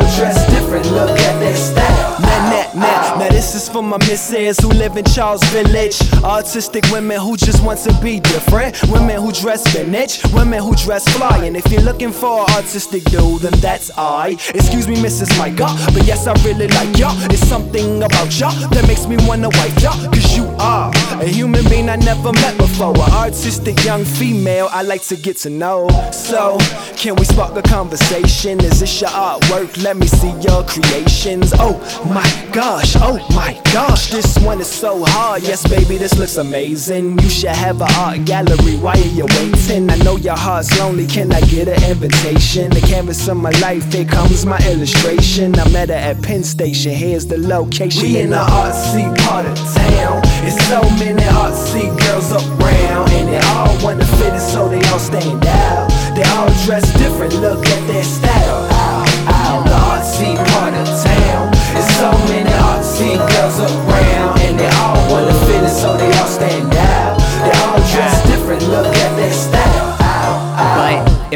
all dressed different, look at their style. Nah, nah, nah. Ah. Now this is for my misses who live in Charles Village. Autistic women who just want to be different. Women who dress vintage, women who dress fly. And if you're looking for an autistic dude, then that's I. Excuse me, Mrs. Micah, but yes, I really like y'all. It's something about y'all that makes me wanna wife y'all, cause you are a human being I never met before. An artistic young female I like to get to know. So, can we spark a conversation? Is this your artwork? Let me see your creations. Oh my gosh, oh my gosh, this one is so hard. Yes, baby, this looks amazing. You should have an art gallery. Why are you waiting? I know your heart's lonely. Can I get an invitation? The canvas of my life, here comes my illustration. I met her at Penn Station. Here's the location. We in the artsy part of town. It's so many artsy girls up around, and they all wanna fit in, so they all stand out. They all dress different. Look at their style.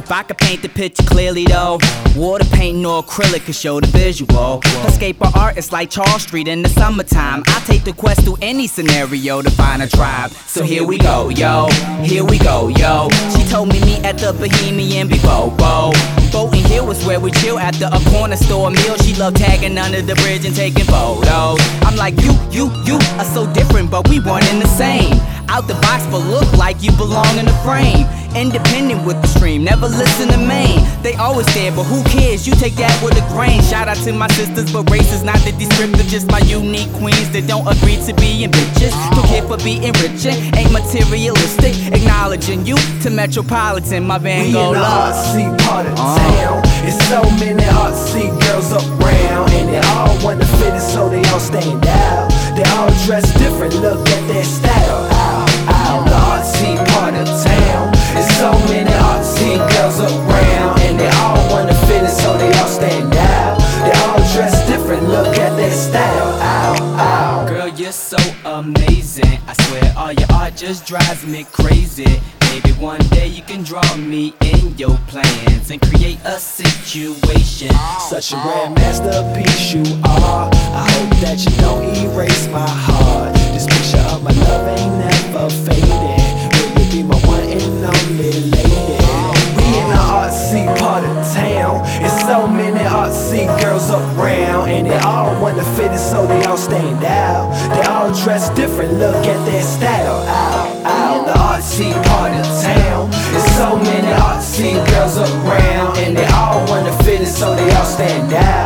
If I could paint the picture clearly though, water paint or acrylic could show the visual. Escape art is like Charles Street in the summertime. I take the quest through any scenario to find a tribe. So here we go, yo. Here we go, yo. She told me meet at the Bohemian before, bo. Bolton Hill was where we chill after a corner store meal. She loved tagging under the bridge and taking photos. I'm like, you, you, you are so different, but we one in the same. Out the box, but look like you belong in the frame. Independent with the stream, never listen to main. They always there, but who cares? You take that with a grain. Shout out to my sisters, but race is not the descriptor. Just my unique queens that don't agree to being bitches. Don't care for being richer, ain't materialistic. Acknowledging you to Metropolitan, my Van We Gogh in the love. artsy part of Uh. town. It's so many artsy girls around, and they all wanna fit in, so they all stand out. They all dress different. Look at their style. Just drives me crazy. Maybe one day you can draw me in your plans and create a situation. Such a rare masterpiece you are. I hope that you don't erase my heart. This picture of my love ain't never faded. Will you be my one and only lady? We in the artsy part of town. It's so many artsy girls around, and they all wanna fit in, so they all stand out. They all dress different. Look at their style. Ow, ow. In the artsy part of town. It's so many artsy girls around, and they all wanna fit in, so they all stand out.